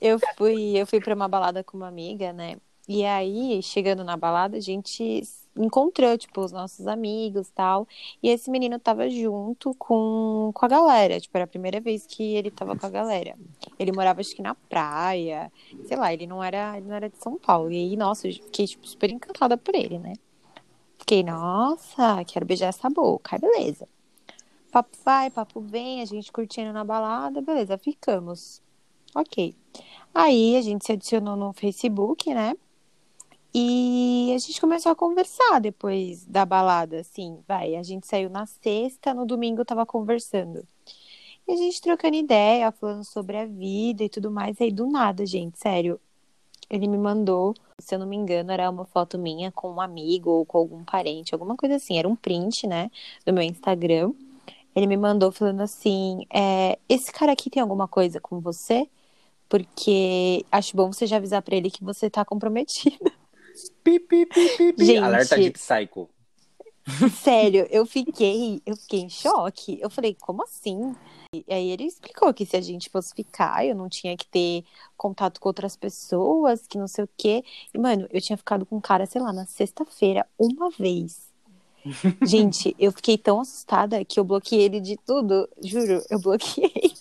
eu fui eu fui para uma balada com uma amiga, né? E aí, chegando na balada, a gente encontrou, tipo, os nossos amigos tal. E esse menino tava junto com, com a galera. Tipo, era a primeira vez que ele tava com a galera. Ele morava, acho que na praia. Sei lá, ele não era, ele não era de São Paulo. E aí, nossa, eu fiquei, tipo, super encantada por ele, né? Fiquei, nossa, quero beijar essa boca. Aí, beleza. Papo vai, papo vem, a gente curtindo na balada, beleza, ficamos. Ok. Aí a gente se adicionou no Facebook, né? E a gente começou a conversar depois da balada, assim, vai. A gente saiu na sexta, no domingo tava conversando. E a gente trocando ideia, falando sobre a vida e tudo mais. Aí do nada, gente, sério. Ele me mandou, se eu não me engano, era uma foto minha com um amigo ou com algum parente, alguma coisa assim. Era um print, né, do meu Instagram. Ele me mandou falando assim: é, esse cara aqui tem alguma coisa com você? Porque acho bom você já avisar pra ele que você tá comprometida. Pi, pi, pi, pi, pi. Gente. Alerta de Psycho. Sério, eu fiquei, eu fiquei em choque. Eu falei, como assim? E aí ele explicou que se a gente fosse ficar, eu não tinha que ter contato com outras pessoas, que não sei o quê. E, mano, eu tinha ficado com um cara, sei lá, na sexta-feira, uma vez. Gente, eu fiquei tão assustada que eu bloqueei ele de tudo. Juro, eu bloqueei.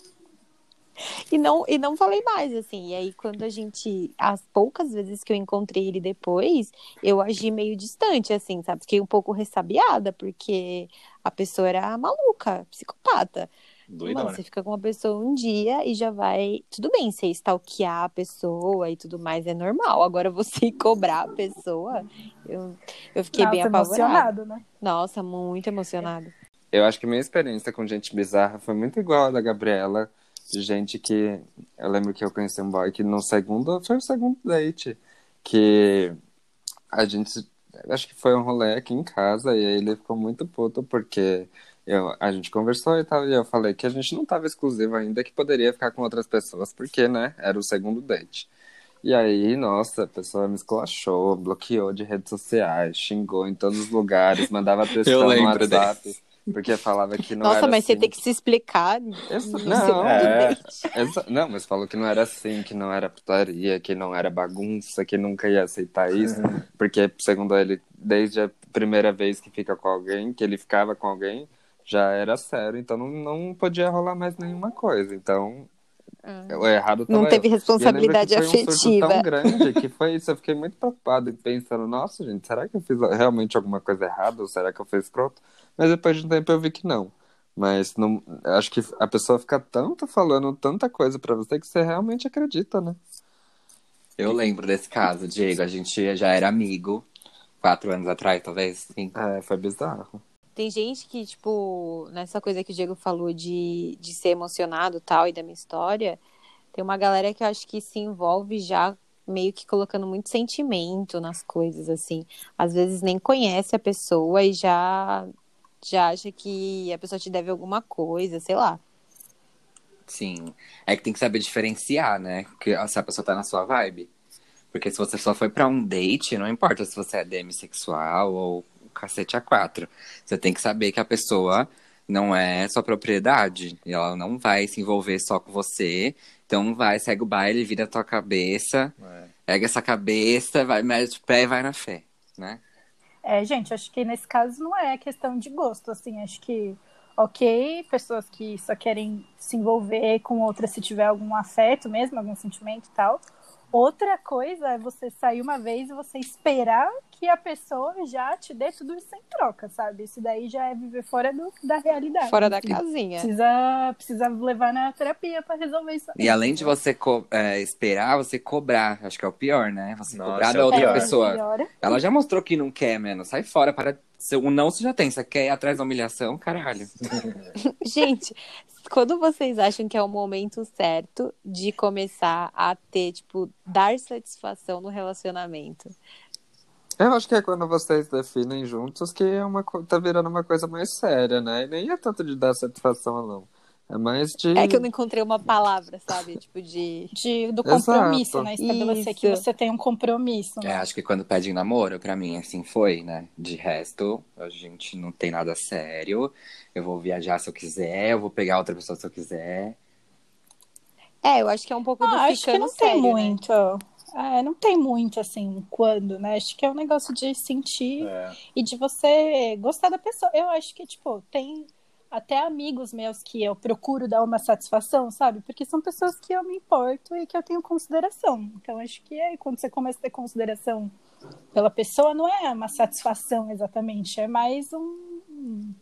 E não, e não falei mais, assim. E aí, quando a gente. As poucas vezes que eu encontrei ele depois, eu agi meio distante, assim, sabe? Fiquei um pouco ressabiada, porque a pessoa era maluca, psicopata. Mano, Doidona. você fica com uma pessoa um dia e já vai. Tudo bem, você stalkear a pessoa e tudo mais é normal. Agora você cobrar a pessoa, eu, eu fiquei bem Nossa, apavorada. emocionado, né? Nossa, muito emocionada. Eu acho que minha experiência com gente bizarra foi muito igual a da Gabriela. De gente que. Eu lembro que eu conheci um boy que no segundo. Foi o segundo date. Que a gente. Acho que foi um rolê aqui em casa. E aí ele ficou muito puto porque eu, a gente conversou e tal. E eu falei que a gente não tava exclusivo ainda, que poderia ficar com outras pessoas, porque, né? Era o segundo date. E aí, nossa, a pessoa me esculachou, bloqueou de redes sociais, xingou em todos os lugares, mandava textão no WhatsApp. Porque falava que não Nossa, era mas você assim. tem que se explicar. Isso- não, segundo é. date. Exa- Não, mas falou que não era assim, que não era putaria, que não era bagunça, que nunca ia aceitar isso. Porque, segundo ele, desde a primeira vez que fica com alguém, que ele ficava com alguém, já era sério. Então não, não podia rolar mais nenhuma coisa. Então, o errado Não eu. teve E eu responsabilidade que foi um afetiva. tão grande que foi isso. Eu fiquei muito preocupado e pensando, nossa, gente, será que eu fiz realmente alguma coisa errada? Ou será que eu fiz pronto? Mas depois de um tempo eu vi que não. Mas não, acho que a pessoa fica tanto falando tanta coisa pra você que você realmente acredita, né? Eu lembro desse caso, Diego. A gente já era amigo quatro anos atrás, talvez. Sim. É, foi bizarro. Tem gente que, tipo, nessa coisa que o Diego falou de, de ser emocionado tal, e da minha história, tem uma galera que eu acho que se envolve já meio que colocando muito sentimento nas coisas, assim. Às vezes nem conhece a pessoa e já, já acha que a pessoa te deve alguma coisa, sei lá. Sim. É que tem que saber diferenciar, né? Que se a pessoa tá na sua vibe. Porque se você só foi pra um date, não importa se você é demissexual ou cacete a quatro. Você tem que saber que a pessoa não é sua propriedade. E ela não vai se envolver só com você. Então vai, segue o baile, vira a tua cabeça. É. Pega essa cabeça, vai, mete o pé e vai na fé, né? É, gente, acho que nesse caso não é questão de gosto, assim, acho que, ok, pessoas que só querem se envolver com outras se tiver algum afeto mesmo, algum sentimento e tal. Outra coisa é você sair uma vez e você esperar que a pessoa já te dê tudo isso em troca, sabe? Isso daí já é viver fora do, da realidade. Fora da casinha. Precisa, precisa levar na terapia pra resolver isso. E além de você é, esperar, você cobrar. Acho que é o pior, né? Você Nossa, cobrar é da o outra pior. pessoa. Piora. Ela já mostrou que não quer, mano. Sai fora, para Se- O não você já tem, você quer ir atrás da humilhação, caralho. Gente, quando vocês acham que é o momento certo de começar a ter, tipo, dar satisfação no relacionamento? Eu acho que é quando vocês definem juntos que é uma, tá virando uma coisa mais séria, né? E nem é tanto de dar satisfação, não. É mais de. É que eu não encontrei uma palavra, sabe? Tipo, de. De, do Exato. compromisso, né? Estabelecer que Isso. você tem um compromisso. É, Né? acho que quando pedem namoro, pra mim, assim foi, né? De resto, a gente não tem nada sério. Eu vou viajar se eu quiser, eu vou pegar outra pessoa se eu quiser. É, eu acho que é um pouco do Ah, acho que não sério, tem né? muito. É, não tem muito, assim, quando, né? Acho que é um negócio de sentir É. e de você gostar da pessoa. Eu acho que, tipo, tem até amigos meus que eu procuro dar uma satisfação, sabe? Porque são pessoas que eu me importo e que eu tenho consideração. Então, acho que aí, quando você começa a ter consideração pela pessoa, não é uma satisfação exatamente, é mais um,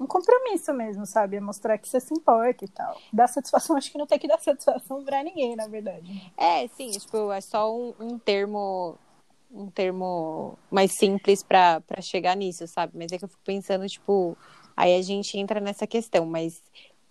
um compromisso mesmo, sabe? É mostrar que você se importa e tal. Dar satisfação, acho que não tem que dar satisfação pra ninguém, na verdade. É, sim, tipo, é só um, um termo um termo mais simples pra chegar nisso, sabe? Mas é que eu fico pensando, tipo, aí a gente entra nessa questão, mas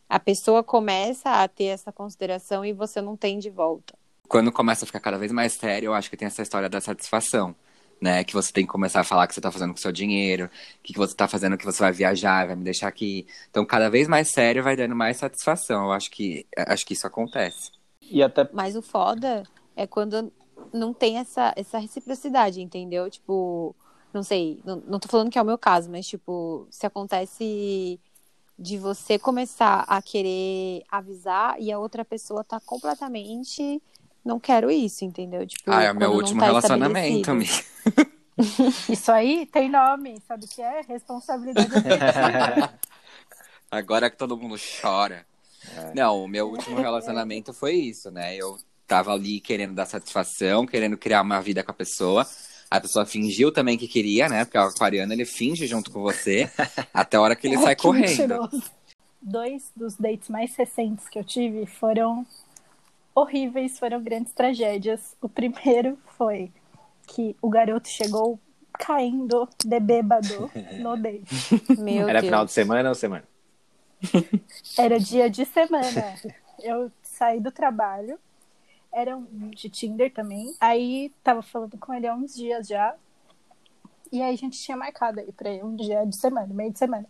a pessoa começa a ter essa consideração e você não tem de volta. Quando começa a ficar cada vez mais sério, eu acho que tem essa história da satisfação. Né, que você tem que começar a falar o que você tá fazendo com o seu dinheiro, o que, que você tá fazendo, que você vai viajar, vai me deixar aqui. Então, cada vez mais sério vai dando mais satisfação. Eu acho que, acho que isso acontece. E até Mas o foda é quando não tem essa, essa reciprocidade, entendeu? Tipo, não sei, não, não tô falando que é o meu caso, mas tipo, se acontece de você começar a querer avisar e a outra pessoa tá completamente não quero isso, entendeu? Tipo, ah, é o meu último tá relacionamento, amiga. Isso aí tem nome, sabe o que é? Responsabilidade Agora que todo mundo chora. Não, o meu último relacionamento foi isso, né? Eu tava ali querendo dar satisfação, querendo criar uma vida com a pessoa. A pessoa fingiu também que queria, né? Porque o aquariano ele finge junto com você até a hora que ele sai Que correndo. mentiroso. Dois dos dates mais recentes que eu tive foram horríveis, foram grandes tragédias. O primeiro foi que o garoto chegou caindo de bêbado no date. Meu era Deus. final de semana ou semana? Era dia de semana. Eu saí do trabalho. Era de Tinder também. Aí tava falando com ele há uns dias já. E aí a gente tinha marcado aí pra um dia de semana, meio de semana.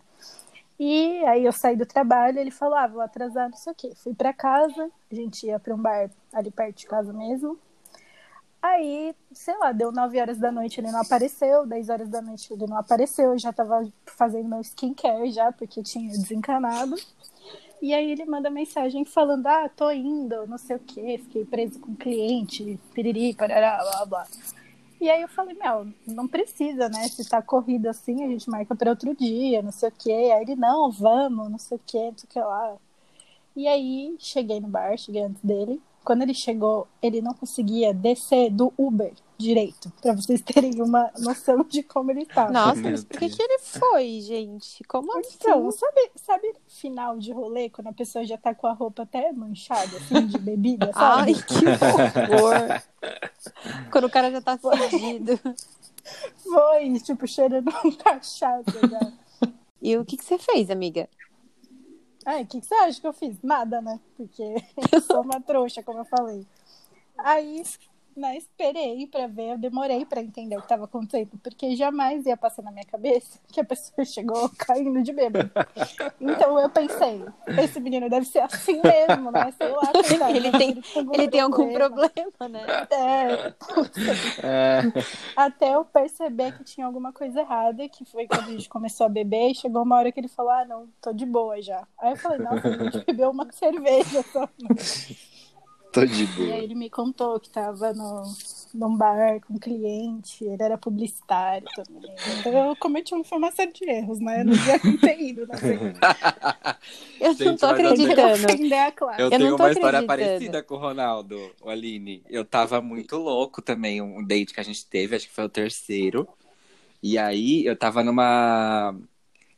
E aí eu saí do trabalho, ele falou, ah, vou atrasar, não sei o quê. Fui pra casa, a gente ia pra um bar ali perto de casa mesmo. Aí, sei lá, deu 9 horas da noite, ele não apareceu, 10 horas da noite ele não apareceu, eu já tava fazendo meu skincare já, porque tinha desencanado. E aí ele manda mensagem falando, ah, tô indo, não sei o quê, fiquei preso com cliente, piriri, parará, blá, blá. E aí eu falei, meu, não precisa, né? Se tá corrido assim, a gente marca para outro dia, não sei o quê. Aí ele, não, vamos, não sei o quê, não sei o que lá. E aí cheguei no bar, cheguei antes dele. Quando ele chegou, ele não conseguia descer do Uber direito, para vocês terem uma noção de como ele tava. Nossa, Meu mas por que, que ele foi, gente? Como Então, assim? sabe, sabe final de rolê, quando a pessoa já tá com a roupa até manchada, assim, de bebida, sabe? Ai, que horror. Quando o cara já tá fugido. Foi, tipo, cheirando um cachaça já. E o que, que você fez, amiga? Ai, o que, que você acha que eu fiz? Nada, né? Porque eu sou uma trouxa, como eu falei. Aí, né, esperei pra ver, eu demorei pra entender o que tava acontecendo, porque jamais ia passar na minha cabeça que a pessoa chegou caindo de bêbado. Então eu pensei, esse menino deve ser assim mesmo, né? Sei lá, coitado, Ele tem, ele tem algum problema, né? É, É. até eu perceber que tinha alguma coisa errada, que foi quando a gente começou a beber, e chegou uma hora que ele falou, ah, não, tô de boa já. Aí eu falei, nossa, a gente bebeu uma cerveja só. Tô de E boa. aí ele me contou que tava no, num bar com um cliente, ele era publicitário também. Então eu cometi uma série de erros, né? Eu não devia ter ido, né? Eu não Gente, tô eu tenho- acreditando. Eu, Eu não tenho tô uma história parecida com o Ronaldo, o Aline. Eu tava muito louco também, um date que a gente teve, acho que foi o terceiro. E aí eu tava numa.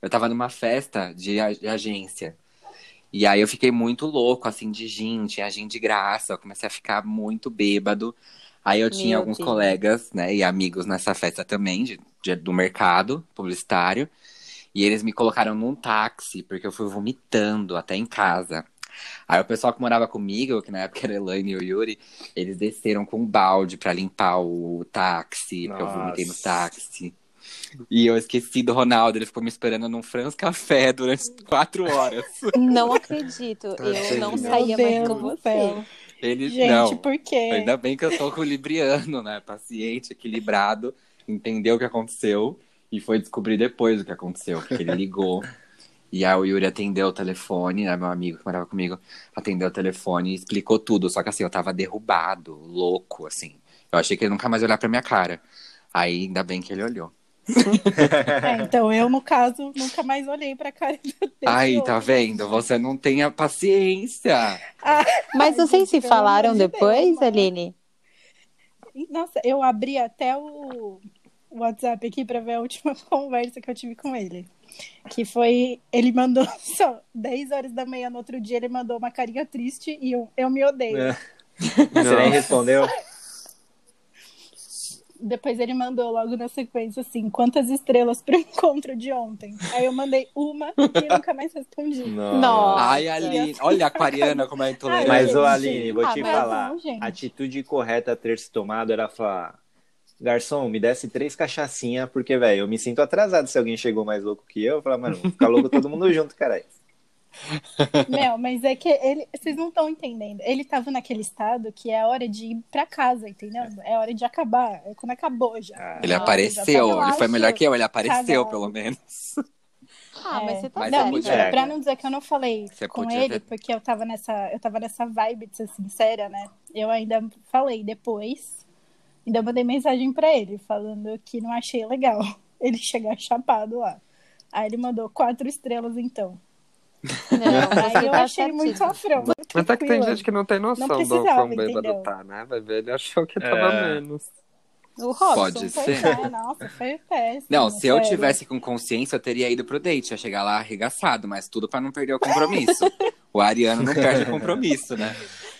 Eu tava numa festa de, a- de agência. E aí eu fiquei muito louco, assim, de gin, tinha gin de graça. Eu comecei a ficar muito bêbado. Aí eu tinha Meu alguns Deus. colegas, né, e amigos nessa festa também, de, de- do mercado publicitário. E eles me colocaram num táxi, porque eu fui vomitando até em casa. Aí o pessoal que morava comigo, que na época era a Elaine e o Yuri, eles desceram com um balde pra limpar o táxi, porque eu vomitei no Nossa. táxi. E eu esqueci do Ronaldo, ele ficou me esperando num France Café durante quatro horas. Não acredito. Eu não saía Meu mais Deus com você. Ele Gente, não. por quê? Ainda bem que eu tô com o Libriano, né? Paciente, equilibrado, entendeu o que aconteceu e foi descobrir depois o que aconteceu, porque ele ligou. E aí o Yuri atendeu o telefone, né? Meu amigo que morava comigo, atendeu o telefone e explicou tudo. Só que assim, eu tava derrubado, louco, assim. Eu achei que ele nunca mais ia olhar pra minha cara. Aí ainda bem que ele olhou. É, então eu, no caso, nunca mais olhei pra cara desse Aí, tá vendo? Você não tem a paciência. Mas Ai, vocês se falaram depois. Aline? Nossa, eu abri até o o WhatsApp aqui pra ver a última conversa que eu tive com ele. Que foi. Ele mandou só 10 horas da manhã no outro dia, ele mandou uma carinha triste e eu, eu me odeio. É. Você nem respondeu? Depois ele mandou logo na sequência assim: quantas estrelas pro encontro de ontem? Aí eu mandei uma e nunca mais respondi. Nossa. Ai, Aline, olha a aquariana como é intolerante. Mas, ô. Aline, vou Ah, te falar. não, a atitude correta a ter se tomado era falar: Garçom, me desce três cachaçinhas, porque, velho, eu me sinto atrasado se alguém chegou mais louco que eu. Eu falo, mano, ficar louco todo mundo junto, caralho. Meu, mas é que ele, vocês não estão entendendo. Ele tava naquele estado que é a hora de ir pra casa, entendeu? É hora de acabar. É quando acabou já. Ah, Ele apareceu, já lá, ele foi melhor que eu, ele apareceu, pelo menos. Ah, mas É. você tá Mas Não, podia- É. pra não dizer que eu não falei Você com ele, ter- porque eu tava nessa, eu tava nessa vibe de ser sincera, né? Eu ainda falei depois, ainda mandei mensagem pra ele, falando que não achei legal ele chegar chapado lá. Aí ele mandou quatro estrelas, então. Não, Aí você eu tá achei muito certíssimo. afronta. Mas é que tem gente que não tem noção Não do quão bêbado entendeu? tá, né? Vai ver, ele achou que tava É. menos. O Robson Pode foi, ser. né? Nossa, foi péssimo. Não, se eu tivesse com consciência, eu teria ido pro date. Ia chegar lá arregaçado, mas tudo pra não perder o compromisso. o Ariano não perde o compromisso, né?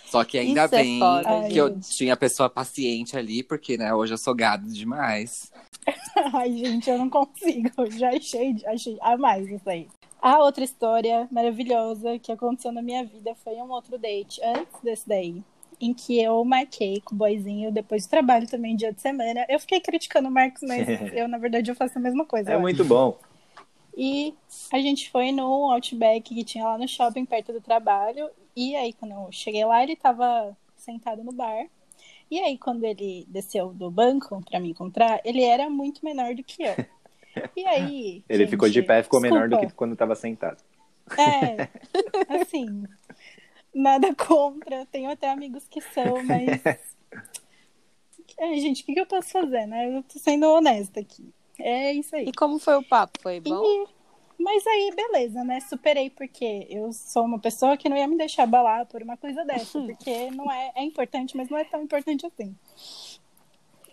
Só que ainda Isso é bem foda, que eu tinha pessoa paciente ali, porque, né, hoje eu sou gado demais. Ai, gente, eu não consigo. Eu Já achei, achei a mais isso aí. A outra história maravilhosa que aconteceu na minha vida foi um outro date antes desse daí. Em que eu marquei com o boyzinho depois do trabalho também, dia de semana. Eu fiquei criticando o Marcos, mas eu, na verdade, eu faço a mesma coisa. É muito bom. E a gente foi no Outback que tinha lá no shopping, perto do trabalho. E aí, quando eu cheguei lá, ele tava sentado no bar. E aí, quando ele desceu do banco pra me encontrar, ele era muito menor do que eu. E aí. Ele gente, ficou de pé, ficou menor do desculpa. que quando tava sentado. É, assim. Nada contra. Tenho até amigos que são, mas. É, gente, o que, que eu posso fazer, né? Eu tô sendo honesta aqui. É isso aí. E como foi o papo? Foi bom? E- Mas aí, beleza, né? Superei, porque eu sou uma pessoa que não ia me deixar abalar por uma coisa dessa, porque não é, é importante, mas não é tão importante assim.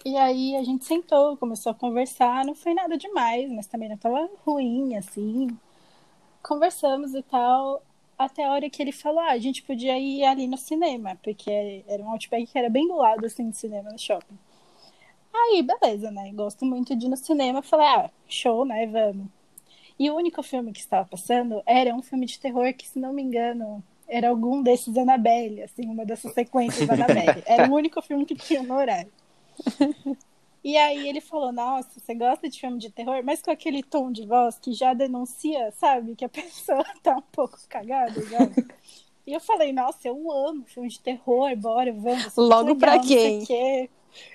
E aí a gente sentou, começou a conversar, não foi nada demais, mas também não tava ruim, assim. Conversamos e tal, até a hora que ele falou, ah, a gente podia ir ali no cinema, porque era um outback que era bem do lado, assim, do cinema no shopping. Aí, beleza, né? Gosto muito de ir no cinema. Falei, ah, show, né? Vamos. E o único filme que estava passando era um filme de terror que, se não me engano, era algum desses Annabelle, assim, uma dessas sequências da Annabelle. Era o único filme que tinha no horário. E aí ele falou, nossa, você gosta de filme de terror? Mas com aquele tom de voz que já denuncia, sabe? Que a pessoa tá um pouco cagada, já. E eu falei, nossa, eu amo filme de terror, bora, vamos. é Logo pra legal, sei quem?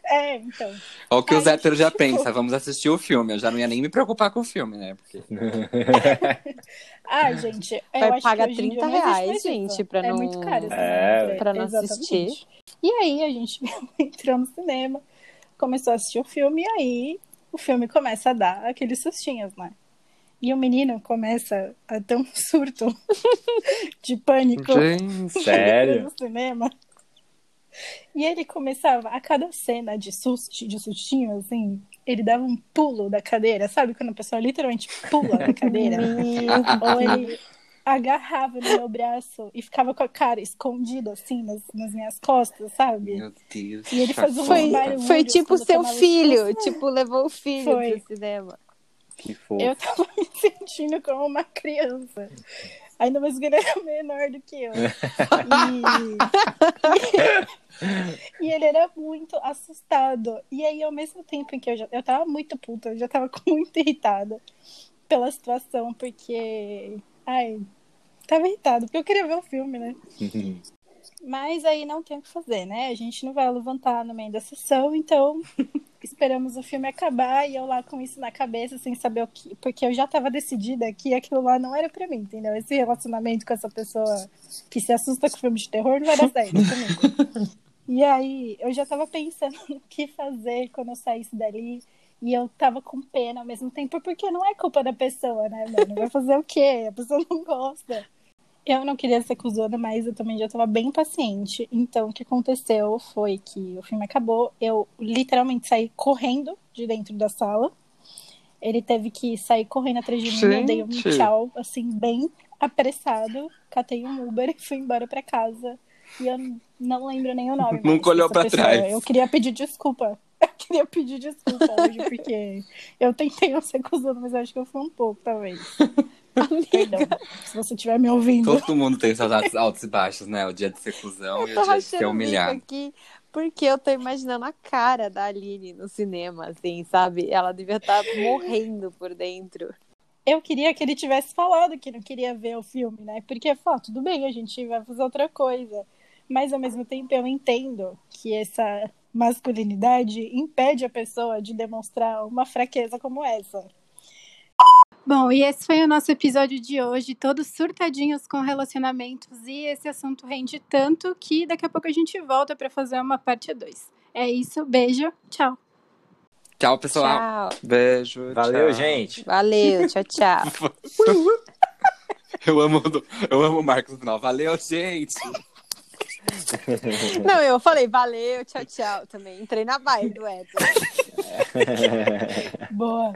É, então. Olha o que Ai, os héteros já tipo- pensam, vamos assistir o filme. Eu já não ia nem me preocupar com o filme, né? Porque... Ah, gente, eu Vai acho pagar que hoje em dia 30 não existe reais, gente, pra é não- muito caro. É, pra não Exatamente. assistir. E aí a gente entrou no cinema, começou a assistir o filme, e aí o filme começa a dar aqueles sustinhos, né? E o menino começa a ter um surto de pânico Gente, Sério? no cinema. E ele começava, a cada cena de, susto, de sustinho, assim, ele dava um pulo da cadeira, sabe? Quando a pessoa literalmente pula da cadeira. Ou ele agarrava no meu braço e ficava com a cara escondida, assim, nas, nas minhas costas, sabe? Meu Deus. E ele fazia um Foi, foi tipo seu filho, tipo, levou o filho Foi. pro cinema. Que fofo. Eu tava me sentindo como uma criança. Ainda mais que ele era menor do que eu. E... e ele era muito assustado. E aí, ao mesmo tempo em que eu já eu tava muito puta, eu já tava muito irritada pela situação, porque. Ai, tava irritada, porque eu queria ver o filme, né? Mas aí não tem o que fazer, né? A gente não vai levantar no meio da sessão, então esperamos o filme acabar e eu lá com isso na cabeça, sem saber o que. Porque eu já tava decidida que aquilo lá não era pra mim, entendeu? Esse relacionamento com essa pessoa que se assusta com filme de terror não vai dar certo comigo. E aí eu já tava pensando no que fazer quando eu saísse dali. E eu tava com pena ao mesmo tempo, porque não é culpa da pessoa, né, mano? Vai fazer o quê? A pessoa não gosta. Eu não queria ser cuzona, mas eu também já tava bem paciente. Então, o que aconteceu foi que o filme acabou. Eu literalmente saí correndo de dentro da sala. Ele teve que sair correndo atrás de mim. Eu dei um Gente. tchau, assim, bem apressado. Catei um Uber e fui embora pra casa. E eu não lembro nem o nome. Nunca olhou pra pessoa. trás. Eu queria pedir desculpa. Eu queria pedir desculpa hoje, porque eu tentei não ser cuzona, mas acho que eu fui um pouco, talvez. Perdão, se você estiver me ouvindo. Todo mundo tem seus altos, altos e baixos, né? O dia de ser cuzão e Eu tô o dia de ser humilhado. aqui, porque eu tô imaginando a cara da Aline no cinema, assim, sabe? Ela devia estar morrendo por dentro. Eu queria que ele tivesse falado que não queria ver o filme, né? Porque, fala, tudo bem, a gente vai fazer outra coisa. Mas, ao mesmo tempo, eu entendo que essa masculinidade impede a pessoa de demonstrar uma fraqueza como essa. Bom, e esse foi o nosso episódio de hoje, todos surtadinhos com relacionamentos, e esse assunto rende tanto que daqui a pouco a gente volta para fazer uma parte 2. É isso, beijo, tchau. Tchau, pessoal. Tchau. Beijo. Valeu, tchau. gente. Valeu, tchau, tchau. Eu amo, eu amo o Marcos no final. Valeu, gente. Não, eu falei valeu, tchau, tchau também. Entrei na vibe do Edson. Boa.